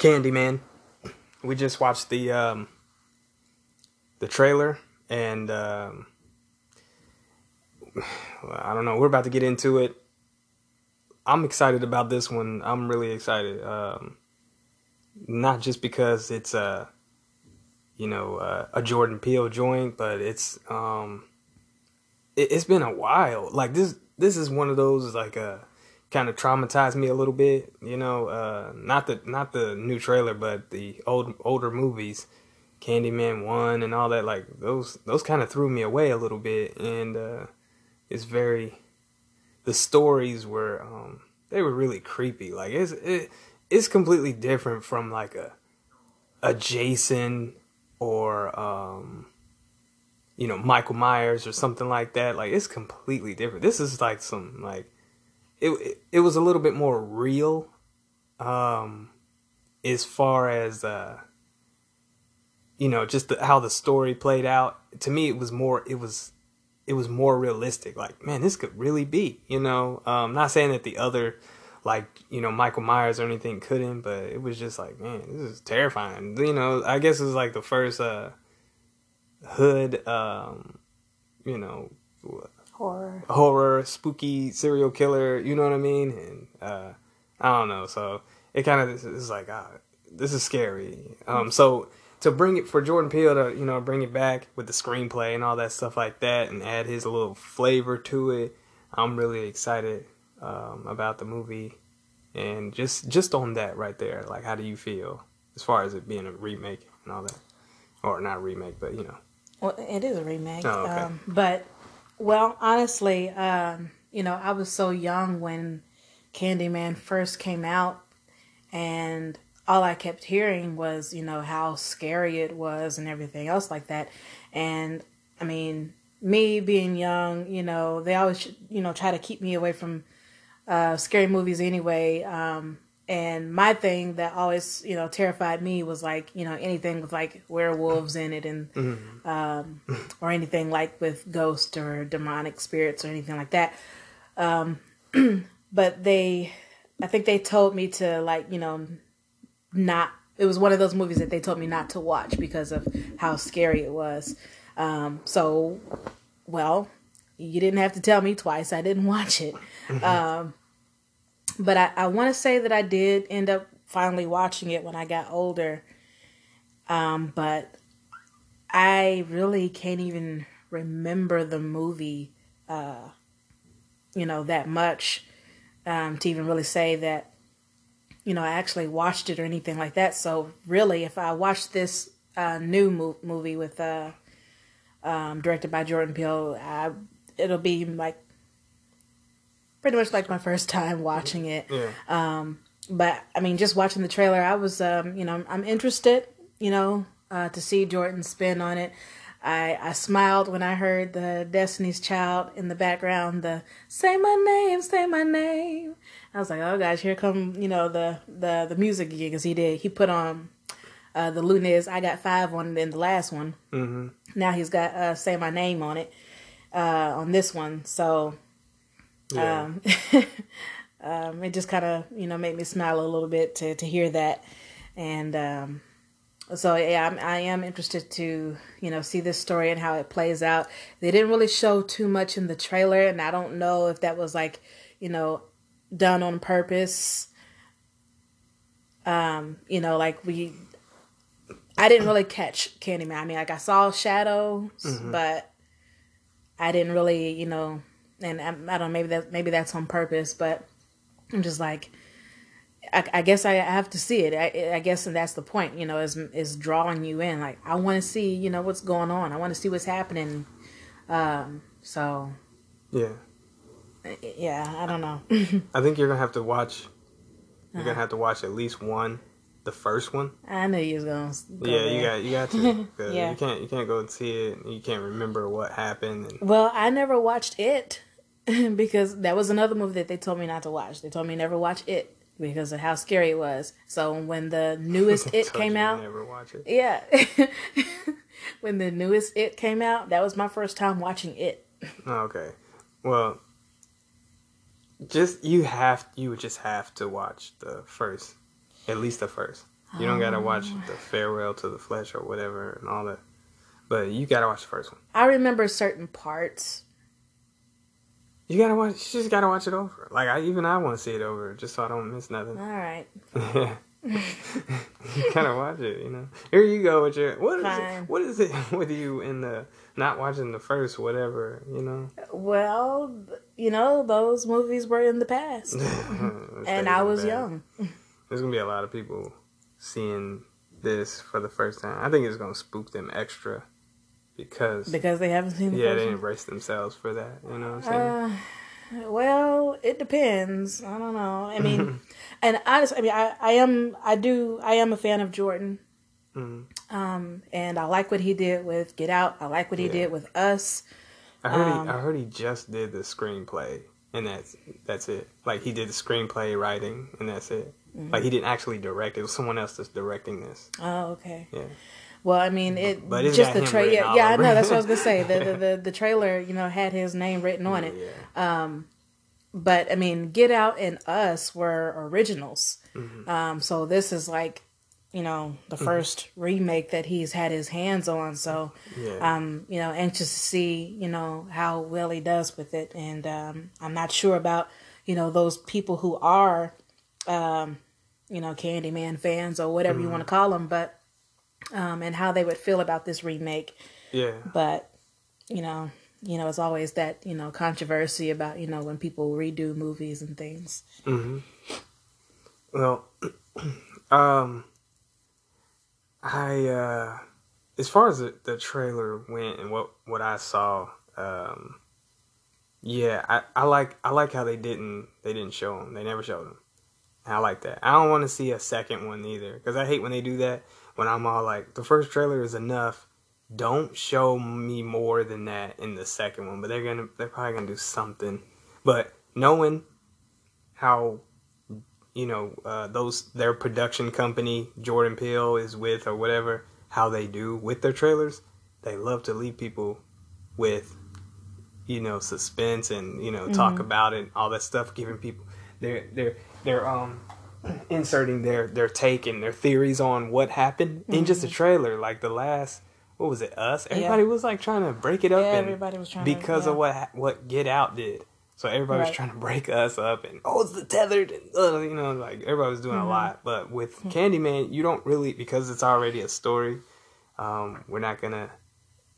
Candyman. We just watched the um, the trailer, and um, I don't know. We're about to get into it. I'm excited about this one. I'm really excited. Um, not just because it's a, you know, uh, a Jordan Peele joint, but it's um, it, has been a while. Like this, this is one of those like uh, kind of traumatized me a little bit. You know, uh, not the not the new trailer, but the old older movies, Candyman one and all that. Like those those kind of threw me away a little bit, and uh, it's very the stories were um, they were really creepy. Like it's it, it's completely different from like a a Jason or um, you know Michael Myers or something like that. Like it's completely different. This is like some like it it, was a little bit more real um as far as uh you know just the, how the story played out to me it was more it was it was more realistic. Like, man, this could really be, you know. Um, not saying that the other, like, you know, Michael Myers or anything couldn't, but it was just like, man, this is terrifying. You know, I guess it was like the first uh, hood, um, you know, horror, horror, spooky serial killer. You know what I mean? And uh, I don't know. So it kind of is like, ah, this is scary. Um, so to bring it for Jordan Peele to you know bring it back with the screenplay and all that stuff like that and add his little flavor to it. I'm really excited um, about the movie and just just on that right there. Like, how do you feel as far as it being a remake and all that, or not remake, but you know? Well, it is a remake. Oh, okay. Um, but well, honestly, um, you know, I was so young when Candyman first came out, and all I kept hearing was, you know, how scary it was and everything else like that. And I mean, me being young, you know, they always, you know, try to keep me away from uh, scary movies anyway. Um, and my thing that always, you know, terrified me was like, you know, anything with like werewolves in it and, mm-hmm. um, or anything like with ghosts or demonic spirits or anything like that. Um, but they, I think they told me to like, you know, not it was one of those movies that they told me not to watch because of how scary it was. Um, so, well, you didn't have to tell me twice. I didn't watch it. Mm-hmm. Um, but I, I want to say that I did end up finally watching it when I got older. Um, but I really can't even remember the movie, uh, you know, that much um, to even really say that you know, I actually watched it or anything like that. So really, if I watch this uh, new mo- movie with uh, um, directed by Jordan Peele, I, it'll be like pretty much like my first time watching it. Yeah. Um, but I mean, just watching the trailer, I was, um, you know, I'm interested, you know, uh, to see Jordan's spin on it. I, I smiled when I heard the Destiny's Child in the background, the say my name, say my name. I was like, oh gosh, here come you know the the the music gigs he did. He put on uh, the Luniz I got five on in the last one. Mm-hmm. Now he's got uh, say my name on it uh, on this one. So yeah. um, um, it just kind of you know made me smile a little bit to to hear that, and um, so yeah, I'm, I am interested to you know see this story and how it plays out. They didn't really show too much in the trailer, and I don't know if that was like you know done on purpose. Um, you know, like we I didn't really catch Candyman. I mean, like I saw shadows, mm-hmm. but I didn't really, you know, and I, I, don't know, maybe that maybe that's on purpose, but I'm just like, I, I guess I have to see it. I, I, guess, and that's the point, you know, is is drawing you in. Like I want to see, you know, what's going on. I want to see what's happening. Um, so yeah, yeah, I don't know. I think you're gonna have to watch. You're uh-huh. gonna have to watch at least one, the first one. I knew you was gonna. Go yeah, there. you got you got to. yeah. You can't you can't go and see it. You can't remember what happened. And... Well, I never watched it because that was another movie that they told me not to watch. They told me never watch it because of how scary it was. So when the newest It came out, never watch it. Yeah, when the newest It came out, that was my first time watching it. Oh, okay, well, just you have you would just have to watch the first, at least the first. You don't gotta watch oh. the farewell to the flesh or whatever and all that. But you gotta watch the first one. I remember certain parts. You gotta watch. You just gotta watch it over. Like I even I want to see it over just so I don't miss nothing. All right. Yeah. you gotta watch it. You know. Here you go with your what is it, what is it with you in the not watching the first whatever you know. Well, you know those movies were in the past, and I was young. There's gonna be a lot of people seeing this for the first time. I think it's gonna spook them extra because because they haven't seen. The yeah, they embrace themselves for that. You know what I'm saying? Uh, well, it depends. I don't know. I mean, and honestly, I mean, I, I am, I do, I am a fan of Jordan. Mm-hmm. Um, and I like what he did with Get Out. I like what he yeah. did with Us. I heard um, he, I heard he just did the screenplay, and that's that's it. Like he did the screenplay writing, and that's it. Mm-hmm. Like he didn't actually direct; it was someone else that's directing this. Oh, okay. Yeah. Well, I mean, it but just the trailer. Yeah, yeah, I know. That's what I was gonna say. The, the, the the trailer, you know, had his name written on it. Yeah. Um, but I mean, Get Out and Us were originals. Mm-hmm. Um, so this is like, you know, the 1st mm-hmm. remake that he's had his hands on. So, yeah. um, you know, anxious to see, you know, how well he does with it. And um, I'm not sure about, you know, those people who are, um, you know, Candyman fans or whatever mm-hmm. you want to call them, but um, and how they would feel about this remake. Yeah. But you know, you know, it's always that you know controversy about you know when people redo movies and things. Mm-hmm. Well, um, I uh, as far as the, the trailer went and what what I saw, um, yeah, I, I like I like how they didn't they didn't show them. They never showed them. I like that. I don't want to see a second one either because I hate when they do that when I'm all like, the first trailer is enough. Don't show me more than that in the second one. But they're gonna, they're probably gonna do something. But knowing how, you know, uh, those their production company Jordan Peele is with or whatever, how they do with their trailers, they love to leave people with, you know, suspense and you know mm-hmm. talk about it, all that stuff, giving people their their their um inserting their their take and their theories on what happened mm-hmm. in just a mm-hmm. trailer. Like the last, what was it? Us. Everybody yeah. was like trying to break it up. Yeah, everybody was trying because to, yeah. of what what Get Out did. So everybody right. was trying to break us up and oh, it's the tethered and uh, you know like everybody was doing mm-hmm. a lot. But with mm-hmm. Candyman, you don't really because it's already a story. Um, we're not gonna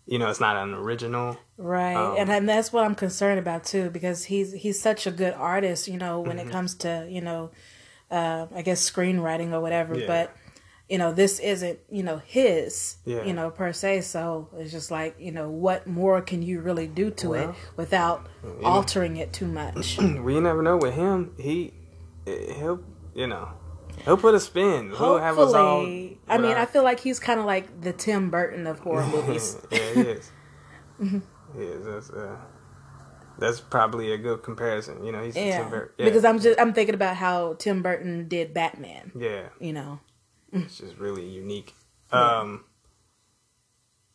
you know, it's not an original. Right. Um, and, and that's what I'm concerned about too, because he's he's such a good artist, you know, when mm-hmm. it comes to, you know, uh, I guess screenwriting or whatever. Yeah. But you know, this isn't you know his yeah. you know per se. So it's just like you know, what more can you really do to well, it without altering know, it too much? well, you never know with him. He he'll you know. He'll put a spin. Hopefully, have us all. I mean. I feel like he's kind of like the Tim Burton of horror movies. yeah, he is. he is. That's, uh, that's probably a good comparison. You know, he's yeah. Bur- yeah. Because I'm just I'm thinking about how Tim Burton did Batman. Yeah. You know. It's just really unique. Yeah. Um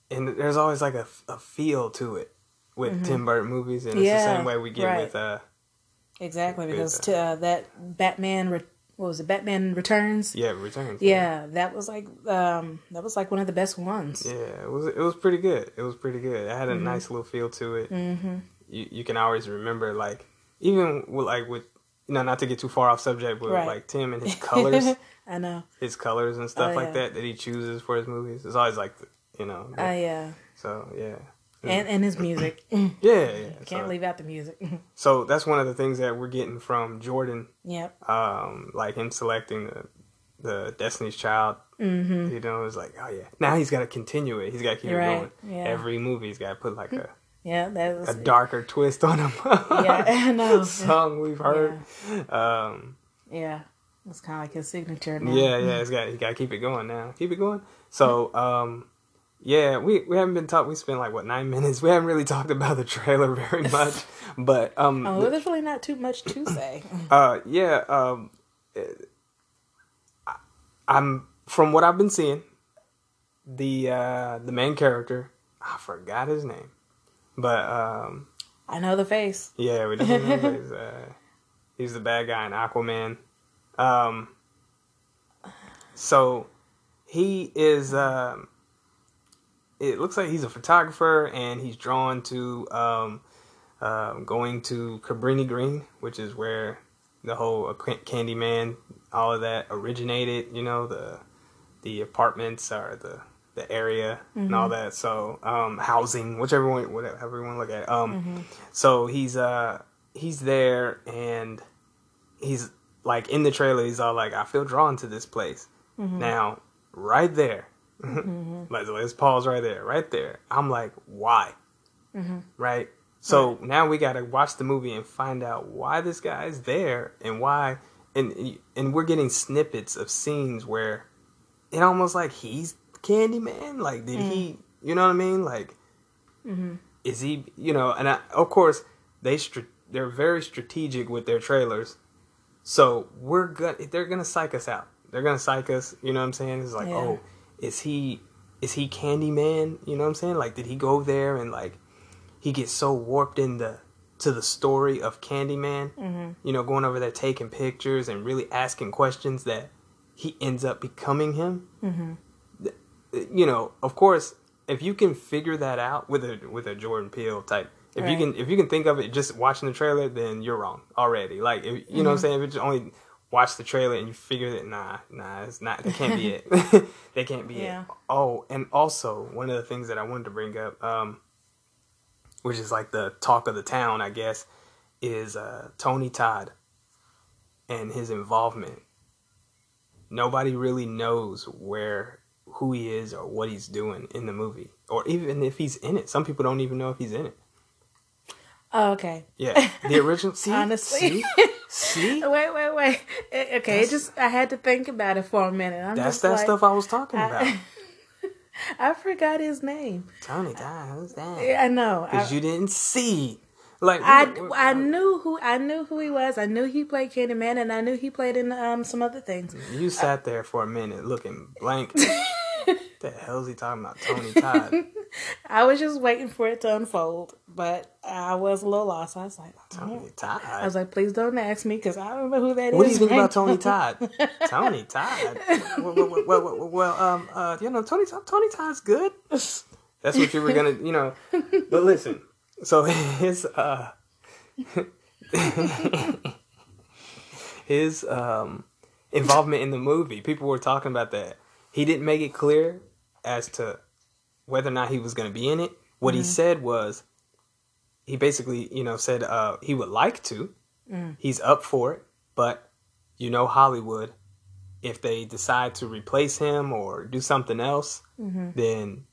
and there's always like a, a feel to it with mm-hmm. Tim Burton movies and it's yeah, the same way we get right. with uh Exactly, because to, uh, that Batman re- what was it? Batman Returns. Yeah, Returns. Yeah, yeah, that was like um, that was like one of the best ones. Yeah, it was. It was pretty good. It was pretty good. It had a mm-hmm. nice little feel to it. Mm-hmm you, you can always remember like even with like with you know not to get too far off subject but right. like Tim and his colors I know his colors and stuff oh, like yeah. that that he chooses for his movies it's always like you know oh uh, yeah so yeah and and his music yeah, yeah. can't so, leave out the music so that's one of the things that we're getting from Jordan yep um like him selecting the the Destiny's Child mm-hmm. you know it's like oh yeah now he's got to continue it he's got to keep right. it going yeah. every movie he's got to put like a yeah, that was a darker twist on him. yeah, I know. Song we've heard. Yeah. Um, yeah, it's kind of like his signature now. Yeah, yeah, it's got you got to keep it going now. Keep it going. So, um, yeah, we we haven't been talking. We spent like what nine minutes. We haven't really talked about the trailer very much, but um, oh, there's really not too much to say. uh, yeah, um, I, I'm from what I've been seeing, the uh the main character. I forgot his name. But um, I know the face. Yeah, we definitely know face. Uh, he's the bad guy in Aquaman. Um, So he is. Um, it looks like he's a photographer, and he's drawn to um, uh, going to Cabrini Green, which is where the whole Candyman, all of that originated. You know, the the apartments or the the area mm-hmm. and all mm-hmm. that. So um, housing, whichever one, whatever you want to look at. Um, mm-hmm. So he's uh he's there and he's like in the trailer. He's all like, I feel drawn to this place. Mm-hmm. Now, right there, mm-hmm. let's, let's pause right there. Right there, I'm like, why? Mm-hmm. Right. So right. now we got to watch the movie and find out why this guy is there and why. And and we're getting snippets of scenes where it almost like he's Candyman? Like, did mm. he? You know what I mean? Like, mm-hmm. is he? You know, and I, of course they str- they're very strategic with their trailers. So we're gonna they're gonna psych us out. They're gonna psych us. You know what I'm saying? It's like, yeah. oh, is he is he Candyman? You know what I'm saying? Like, did he go there and like he gets so warped in the to the story of Candyman? Mm-hmm. You know, going over there taking pictures and really asking questions that he ends up becoming him. Mm-hmm you know, of course, if you can figure that out with a with a Jordan Peele type, if right. you can if you can think of it just watching the trailer, then you're wrong already. Like if, you mm-hmm. know what I'm mm-hmm. saying, if you only watch the trailer and you figure that nah, nah, it's not. That can't be it. that can't be yeah. it. Oh, and also one of the things that I wanted to bring up, um, which is like the talk of the town, I guess, is uh, Tony Todd and his involvement. Nobody really knows where who he is or what he's doing in the movie, or even if he's in it. Some people don't even know if he's in it. Oh, okay. Yeah, the original. See, honestly. See? See? Wait, wait, wait. Okay, That's, just I had to think about it for a minute. I'm That's that like, stuff I was talking about. I, forgot his name. Tony Todd. Who's that? Yeah, I know. Because you didn't see. Like I, I knew who I knew who he was. I knew he played Candyman, and I knew he played in um some other things. You sat there for a minute looking blank. the hell is he talking about? Tony Todd. I was just waiting for it to unfold, but I was a little lost. I was like, Tony Todd. I was like, please don't ask me because I don't know who that is. what do you think about Tony Todd? Tony Todd. well, well, well, well, um, uh, you know, Tony Todd. Tony Todd's good. That's what you were gonna, you know. But listen, so his uh, his um involvement in the movie, people were talking about that he didn't make it clear as to whether or not he was going to be in it. What mm-hmm. he said was, he basically, you know, said uh, he would like to. Mm. He's up for it, but you know, Hollywood, if they decide to replace him or do something else, mm-hmm. then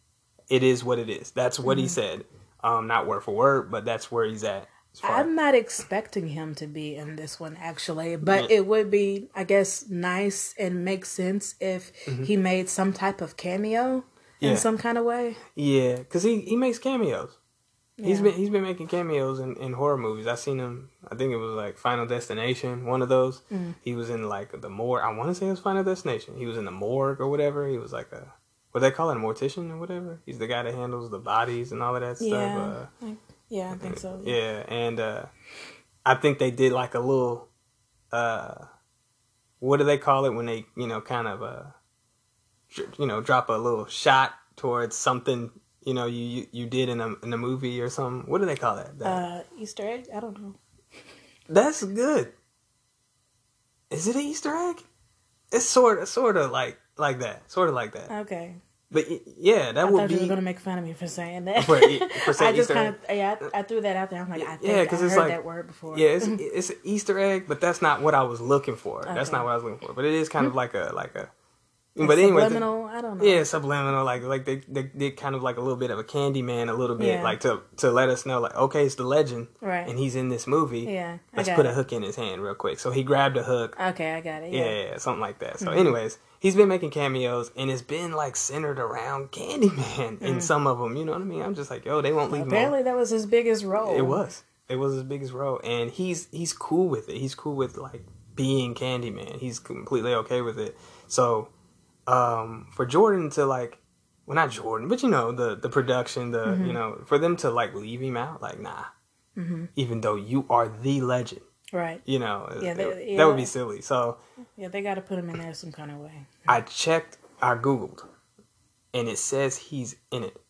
it is what it is. That's what mm-hmm. he said. Um, not word for word, but that's where he's at. I'm not expecting him to be in this one actually, but yeah. it would be, I guess, nice and make sense if mm-hmm. he made some type of cameo yeah. in some kind of way. Yeah, because he he makes cameos. Yeah. He's been he's been making cameos in, in horror movies. I seen him. I think it was like Final Destination, one of those. Mm. He was in like the morgue. I want to say it was Final Destination. He was in the morgue or whatever. He was like a what they call it, a mortician or whatever. He's the guy that handles the bodies and all of that stuff. Uh, yeah, I think so. Yeah, and uh, I think they did like a little, uh, what do they call it when they, you know, kind of, uh, you know, drop a little shot towards something, you know, you you, you did in a in a movie or something. What do they call that? that uh, Easter egg? I don't know. That's good. Is it an Easter egg? It's sort of sort of like like that, sort of like that. Okay. But yeah, that I would be. You were gonna make fun of me for saying that. For, for saying I just kind of yeah, I, I, threw that out there. I'm like, I think yeah, it's heard like that word before. Yeah, it's it's an Easter egg, but that's not what I was looking for. Okay. That's not what I was looking for. But it is kind of like a like a. but anyway, subliminal. I don't know. Yeah, subliminal. Like like they they did kind of like a little bit of a Candyman, a little bit yeah. like to to let us know like okay, it's the legend, right? And he's in this movie. Yeah, let's put it. a hook in his hand real quick. So he grabbed a hook. Okay, I got it. Yeah, yeah, yeah something like that. So, mm-hmm. anyways, he's been making cameos and it's been like centered around Candyman in mm. some of them. You know what I mean? I'm just like, yo, they won't leave. Apparently, that was his biggest role. It was. It was his biggest role, and he's he's cool with it. He's cool with like being Candyman. He's completely okay with it. So, um, for Jordan to like, well, not Jordan, but you know the the production, the mm-hmm. you know for them to like leave him out, like nah. Mm-hmm. Even though you are the legend, Right. You know, yeah, they, yeah. that would be silly. So yeah, they got to put him in there some kind of way. I checked. I googled, and it says he's in it.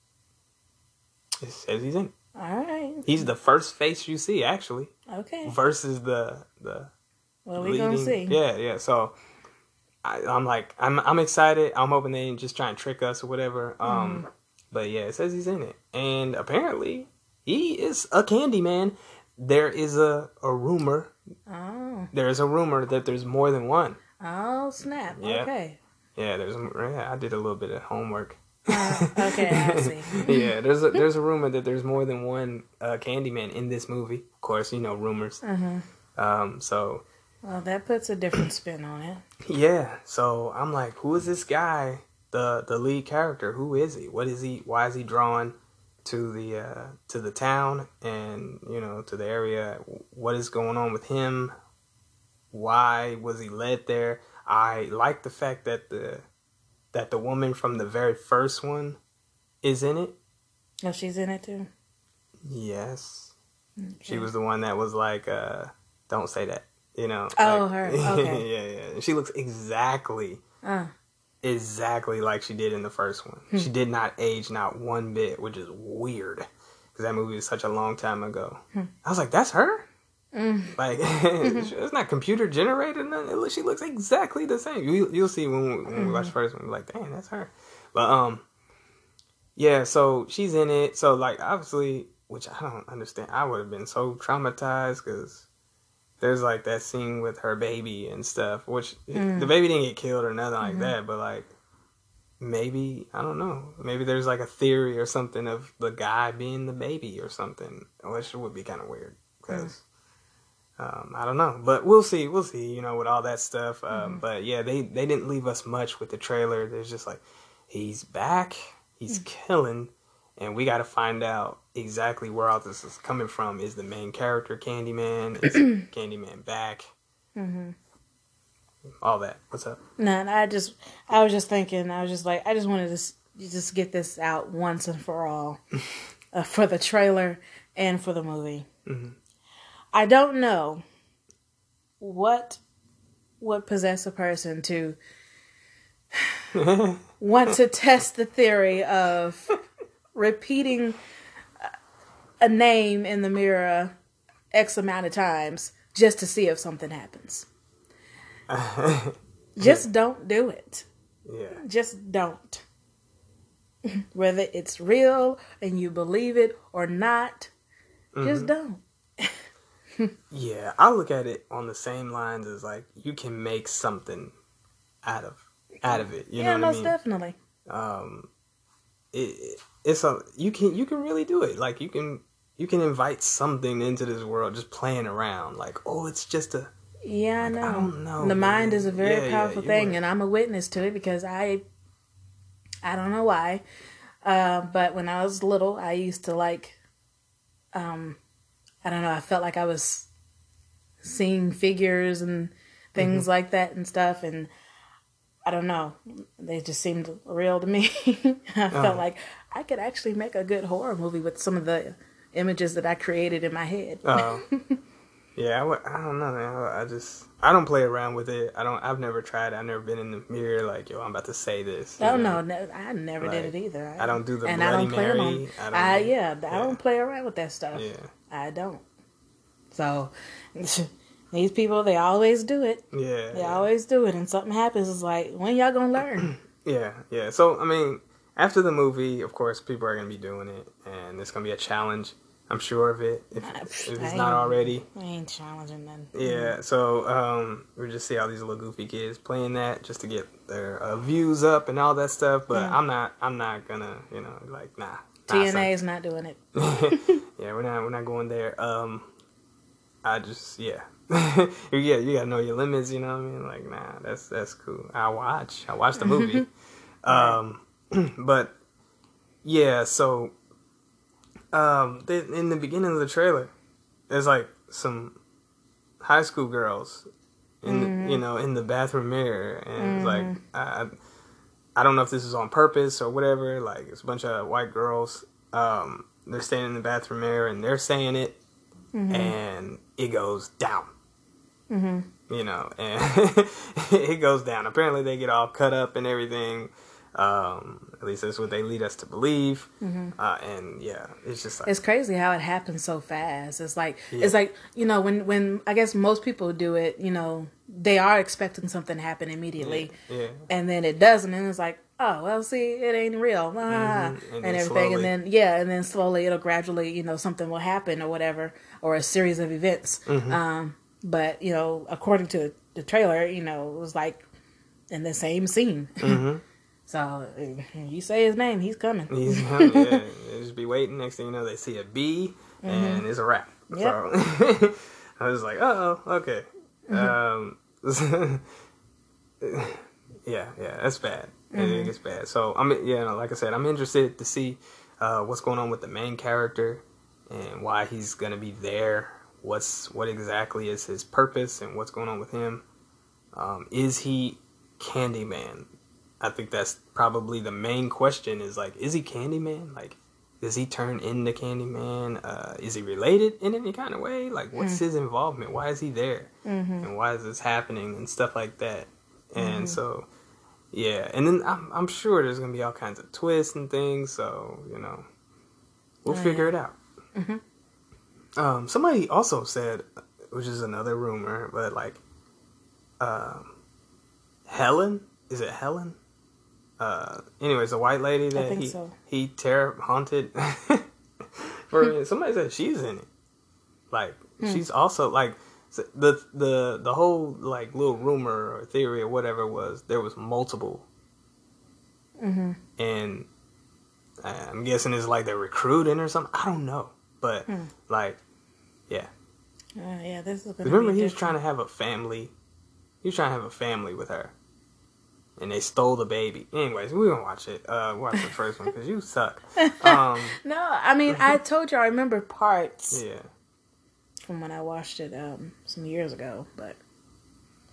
It says he's in. It. All right. He's the first face you see, actually. Okay. Versus the the. Well, we gonna see. Yeah, yeah. So, I, am like, I'm I'm excited. I'm hoping they ain't just try and trick us or whatever. Um, mm. but yeah, it says he's in it, and apparently he is a Candyman. There is a a rumor. Oh. There is a rumor that there's more than one. Oh snap! Yeah. Okay. Yeah, there's. Yeah, I did a little bit of homework. Uh, okay, I see. yeah, there's a there's a rumor that there's more than one uh, Candyman in this movie. Of course, you know rumors. Mm-hmm. Um, so. Well, that puts a different spin on it. Yeah, so I'm like, who is this guy? The the lead character. Who is he? What is he? Why is he drawn to the uh, to the town and you know to the area? What is going on with him? Why was he led there? I like the fact that the that the woman from the very first one is in it. Oh, she's in it too. Yes, okay. she was the one that was like, uh, "Don't say that," you know. Oh, like, her. Okay. yeah, yeah. She looks exactly, uh. exactly like she did in the first one. Hmm. She did not age not one bit, which is weird because that movie was such a long time ago. Hmm. I was like, "That's her." Mm. Like it's not computer generated. Nothing. She looks exactly the same. You, will see when, we, when mm-hmm. we watch the first one. Like, dang, that's her. But um, yeah. So she's in it. So like, obviously, which I don't understand. I would have been so traumatized because there's like that scene with her baby and stuff. Which mm. the baby didn't get killed or nothing like mm-hmm. that. But like, maybe I don't know. Maybe there's like a theory or something of the guy being the baby or something, which would be kind of weird because. Mm um, I don't know, but we'll see. We'll see. You know, with all that stuff. Um, mm-hmm. But yeah, they they didn't leave us much with the trailer. There's just like he's back, he's mm-hmm. killing, and we got to find out exactly where all this is coming from. Is the main character Candyman? Is Candyman back? Mm-hmm. All that. What's up? None. I just I was just thinking. I was just like I just wanted to just get this out once and for all uh, for the trailer and for the movie. Mm-hmm. I don't know what would possess a person to want to test the theory of repeating a name in the mirror X amount of times just to see if something happens. just don't do it. Yeah. Just don't. Whether it's real and you believe it or not, mm-hmm. just don't yeah, I look at it on the same lines as like you can make something out of out of it. You yeah, know most I mean? definitely. Um, it, it's a you can you can really do it. Like you can you can invite something into this world just playing around. Like oh, it's just a yeah, I know. I don't know. The man. mind is a very yeah, powerful yeah, thing, and I'm a witness to it because I I don't know why, uh, but when I was little, I used to like um I don't know, I felt like I was seeing figures and things mm-hmm. like that and stuff and I don't know. They just seemed real to me. I felt uh like I could actually make a good horror movie with some of the images that I created in my head. Oh. yeah, I w- I don't know. Man. I just I don't play around with it. I don't. I've never tried. I've never been in the mirror like yo. I'm about to say this. Oh know? no, no, I never like, did it either. I, I, don't do the and Bloody I don't play Mary. On, I, don't I yeah, yeah, I don't play around with that stuff. Yeah. I don't. So these people, they always do it. Yeah. They yeah. always do it, and something happens. It's like, when y'all gonna learn? yeah, yeah. So I mean, after the movie, of course, people are gonna be doing it, and it's gonna be a challenge. I'm sure of it. If, if it's not already, I ain't challenging them. Yeah. So um, we just see all these little goofy kids playing that just to get their uh, views up and all that stuff. But yeah. I'm not. I'm not gonna. You know, like nah. TNA is not doing it. yeah, we're not we're not going there. Um, I just yeah, yeah, you gotta know your limits. You know what I mean? Like nah, that's that's cool. I watch, I watch the movie. um, but yeah, so um, in the beginning of the trailer, there's like some high school girls in mm-hmm. the, you know in the bathroom mirror, and mm-hmm. it's like. I I don't know if this is on purpose or whatever. Like it's a bunch of white girls. Um, they're standing in the bathroom mirror and they're saying it, mm-hmm. and it goes down. Mm-hmm. You know, and it goes down. Apparently, they get all cut up and everything. Um, at least that's what they lead us to believe. Mm-hmm. Uh, and yeah, it's just like, it's crazy how it happens so fast. It's like yeah. it's like you know when when I guess most people do it, you know, they are expecting something to happen immediately, yeah. yeah. and then it doesn't, and it's like oh well, see, it ain't real, ah, mm-hmm. and, and everything, slowly. and then yeah, and then slowly it'll gradually, you know, something will happen or whatever, or a series of events. Mm-hmm. Um, but you know, according to the trailer, you know, it was like in the same scene. So you say his name, he's coming. He's coming. yeah, they just be waiting. Next thing you know, they see a bee, mm-hmm. and it's a wrap. Yep. So I was like, oh, okay. Mm-hmm. Um, yeah, yeah, that's bad. Mm-hmm. It bad. So I'm, yeah, like I said, I'm interested to see uh, what's going on with the main character and why he's gonna be there. What's what exactly is his purpose and what's going on with him? Um, is he Candyman? I think that's probably the main question is like, is he Candyman? Like, does he turn into Candyman? Uh, is he related in any kind of way? Like, what's mm his involvement? Why is he there? Mm-hmm. And why is this happening and stuff like that? And mm-hmm. so, yeah. And then I'm, I'm sure there's gonna be all kinds of twists and things. So you know, we'll oh, figure yeah. it out. Mm-hmm. Um, somebody also said, which is another rumor, but like, um, Helen is it Helen? Uh, anyways, a white lady that he so. he terror haunted. for somebody said she's in it. Like hmm. she's also like the the the whole like little rumor or theory or whatever was there was multiple. Mm-hmm. And I'm guessing it's like they're recruiting or something. I don't know, but hmm. like, yeah. Uh, yeah, this is. Remember, he was trying to have a family. He was trying to have a family with her and they stole the baby. Anyways, we gonna watch it. Uh, watch the first one because you suck. Um, no, I mean I told you I remember parts. Yeah. From when I watched it um, some years ago, but.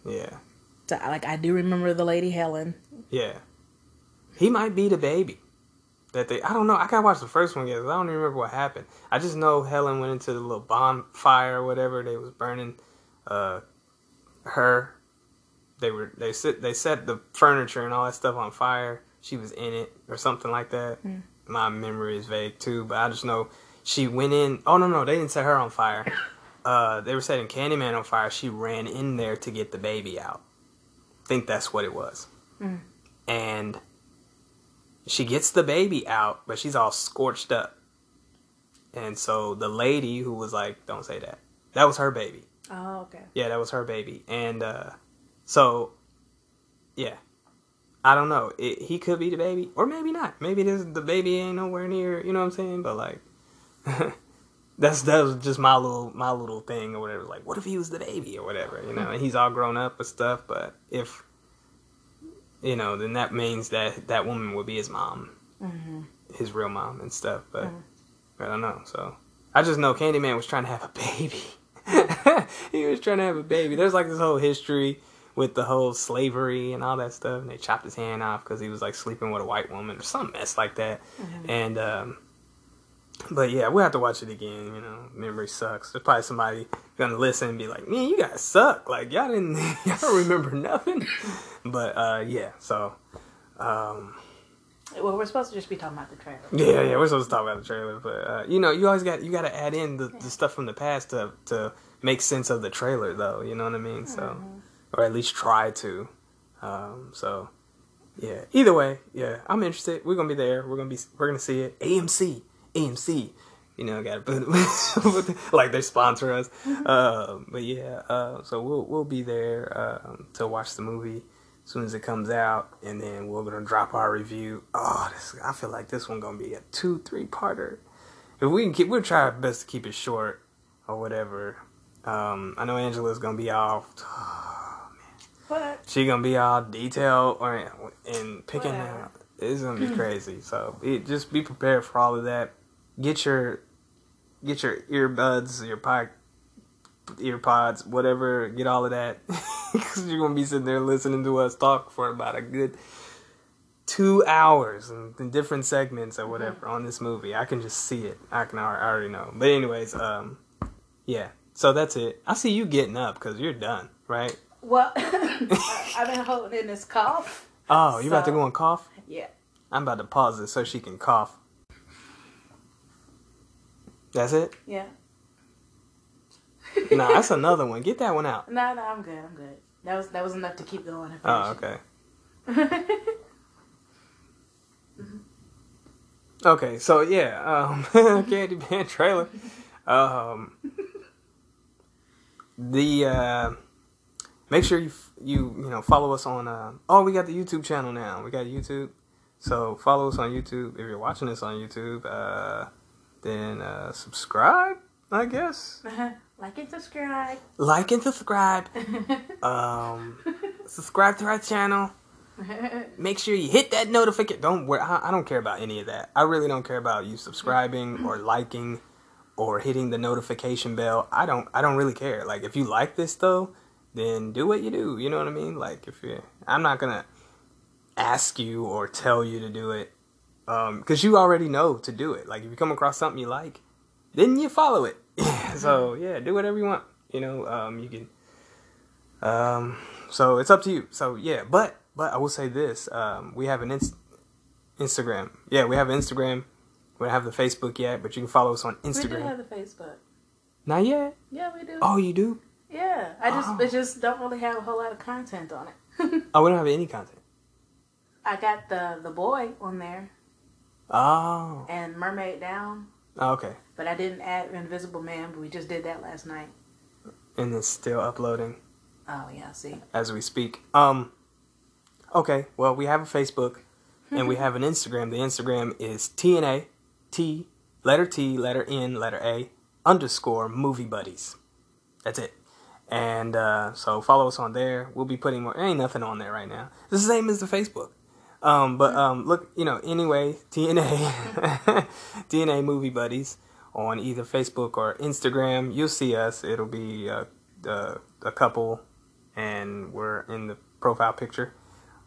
Yeah. So, like I do remember the lady Helen. Yeah. He might be the baby. That they, I don't know. I gotta watch the first one again. I don't even remember what happened. I just know Helen went into the little bonfire or whatever. They was burning, uh, her they were they set they set the furniture and all that stuff on fire. She was in it or something like that. Mm. My memory is vague too, but I just know she went in. Oh no no, they didn't set her on fire. Uh, they were setting Candyman on fire. She ran in there to get the baby out. think that's what it was. Mm. And she gets the baby out, but she's all scorched up. And so the lady who was like, "Don't say that," that was her baby. Oh, okay. Yeah, that was her baby, and uh, so, yeah, I don't know. It, he could be the baby, or maybe not. Maybe this the baby ain't nowhere near. You know what I'm saying? But like, that's that was just my little my little thing or whatever. Like, what if he was the baby or whatever? You know, and he's all grown up and stuff. But if you know, then that means that that woman would be his mom, mm-hmm. his real mom and stuff. But mm I don't know. So I just know Candyman was trying to have a baby. he was trying to have a baby. There's like this whole history with the whole slavery and all that stuff. And they chopped his hand off because he was like sleeping with a white woman or some mess like that. Mm-hmm. And um, but yeah, we'll have to watch it again. You know, memory sucks. There's probably somebody gonna listen and be like, "Man, you guys suck. Like y'all didn't, y'all don't remember nothing." but uh, yeah, so. Um, well, we're supposed to just be talking about the trailer. Yeah, yeah, we're supposed to talk about the trailer, but uh, you know, you always got you got to add in the, the, stuff from the past to to make sense of the trailer, though. You know what I mean? So. Mm-hmm or at least try to. Um, so yeah. Either way, yeah, I'm interested. We're gonna be there. We're gonna be. We're gonna see it. AMC. AMC. You know, got to like they sponsor us. Um, but yeah, uh, so we'll we'll be there um, to watch the movie as soon as it comes out, and then we're gonna drop our review. Oh, this, I feel like this one gonna be a two three parter. If we can keep, we'll try our best to keep it short or whatever. Um, I know Angela's gonna be off. She gonna be all detailed or and picking out. It's gonna be crazy. So it, just be prepared for all of that. Get your get your earbuds, your pod, ear pods, whatever. Get all of that because you're gonna be sitting there listening to us talk for about a good two hours in, in different segments or whatever mm-hmm. on this movie. I can just see it. I can I already know. But anyways, um, yeah, So that's it. I see you getting up because you're done, right? Well, I've been holding in this cough. Oh, you so, about to go and cough? Yeah. I'm about to pause it so she can cough. That's it? Yeah. nah, that's another one. Get that one out. No, no, I'm good. I'm good. That was that was enough to keep going. Oh, okay. okay, so yeah, um, Candyman trailer. Um, the uh, make sure you you you know follow us on. Uh, oh, we got the YouTube channel now. We got YouTube, so follow us on YouTube if you're watching this on YouTube. Uh, then uh, subscribe, I guess. Like and subscribe. Like and subscribe. um, subscribe to our channel. Make sure you hit that notification. Don't worry. I, I don't care about any of that. I really don't care about you subscribing or liking or hitting the notification bell. I don't. I don't really care. Like if you like this though, then do what you do. You know what I mean? Like if you, I'm not gonna ask you or tell you to do it because um, you already know to do it. Like if you come across something you like, then you follow it. so yeah, do whatever you want. You know, um, you can. Um, so it's up to you. So yeah, but but I will say this: um, we have an inst- Instagram. Yeah, we have Instagram. We don't have the Facebook yet, but you can follow us on Instagram. We do have the Facebook. Not yet. Yeah, we do. Oh, you do? Yeah, I just oh. just don't really have a whole lot of content on it. oh, we don't have any content. I got the the boy on there. Oh. And Mermaid Down. Oh, okay. But I didn't add Invisible Man, but we just did that last night. And it's still uploading. Oh yeah, see. As we speak. Um okay, well we have a Facebook and we have an Instagram. The Instagram is TNA T letter T, letter N, letter A, underscore movie buddies. That's it. And uh, so follow us on there. We'll be putting more. Ain't nothing on there right now. It's the same as the Facebook. Um, but um, look, you know, anyway, TNA, DNA Movie Buddies on either Facebook or Instagram. You'll see us. It'll be a, uh, a, a couple, and we're in the profile picture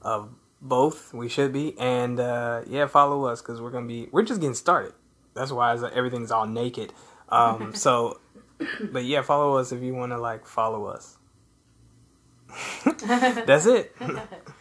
of both. We should be, and uh, yeah, follow us because we're gonna be. We're just getting started. That's why everything's all naked. Um, so, but yeah, follow us if you want to like follow us. That's it.